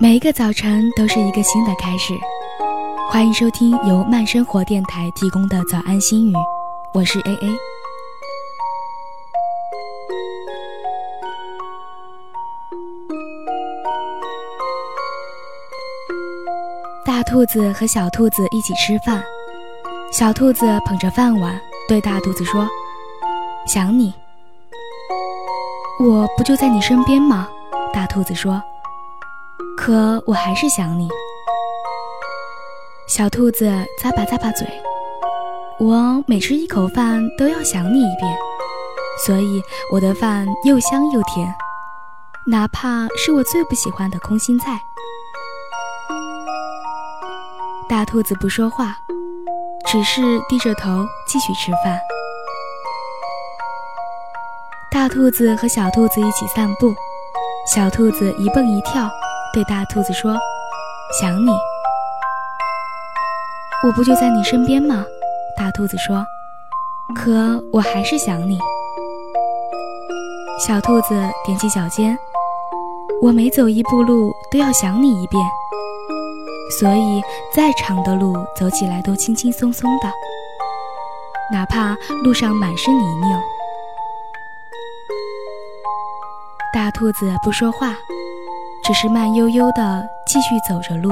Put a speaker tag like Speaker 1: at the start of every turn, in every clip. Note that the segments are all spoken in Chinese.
Speaker 1: 每一个早晨都是一个新的开始，欢迎收听由慢生活电台提供的早安心语，我是 A A。大兔子和小兔子一起吃饭，小兔子捧着饭碗对大兔子说：“想你，我不就在你身边吗？”大兔子说：“可我还是想你。”小兔子咂巴咂巴嘴：“我每吃一口饭都要想你一遍，所以我的饭又香又甜，哪怕是我最不喜欢的空心菜。”大兔子不说话，只是低着头继续吃饭。大兔子和小兔子一起散步，小兔子一蹦一跳，对大兔子说：“想你，我不就在你身边吗？”大兔子说：“可我还是想你。”小兔子踮起脚尖：“我每走一步路都要想你一遍。”所以，再长的路走起来都轻轻松松的，哪怕路上满是泥泞。大兔子不说话，只是慢悠悠地继续走着路。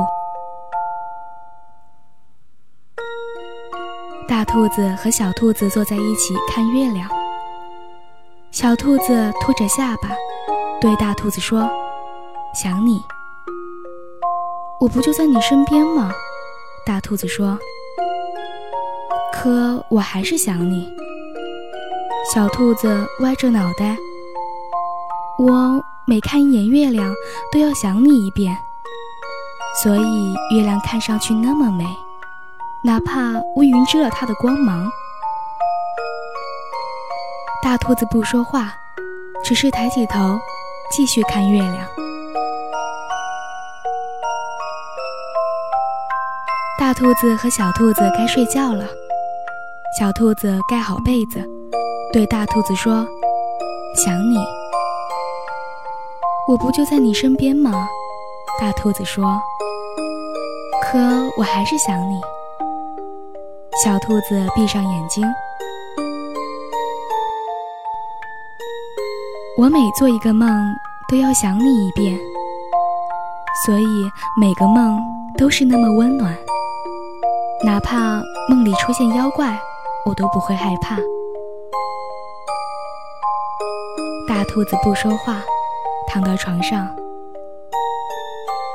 Speaker 1: 大兔子和小兔子坐在一起看月亮。小兔子托着下巴，对大兔子说：“想你。”我不就在你身边吗？大兔子说。可我还是想你。小兔子歪着脑袋。我每看一眼月亮，都要想你一遍。所以月亮看上去那么美，哪怕乌云遮了它的光芒。大兔子不说话，只是抬起头，继续看月亮。大兔子和小兔子该睡觉了。小兔子盖好被子，对大兔子说：“想你，我不就在你身边吗？”大兔子说：“可我还是想你。”小兔子闭上眼睛。我每做一个梦，都要想你一遍，所以每个梦都是那么温暖。哪怕梦里出现妖怪，我都不会害怕。大兔子不说话，躺到床上，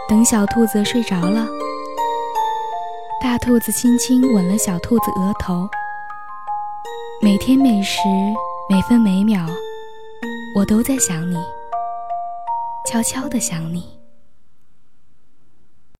Speaker 1: 等小兔子睡着了。大兔子轻轻吻了小兔子额头。每天每时每分每秒，我都在想你，悄悄的想你。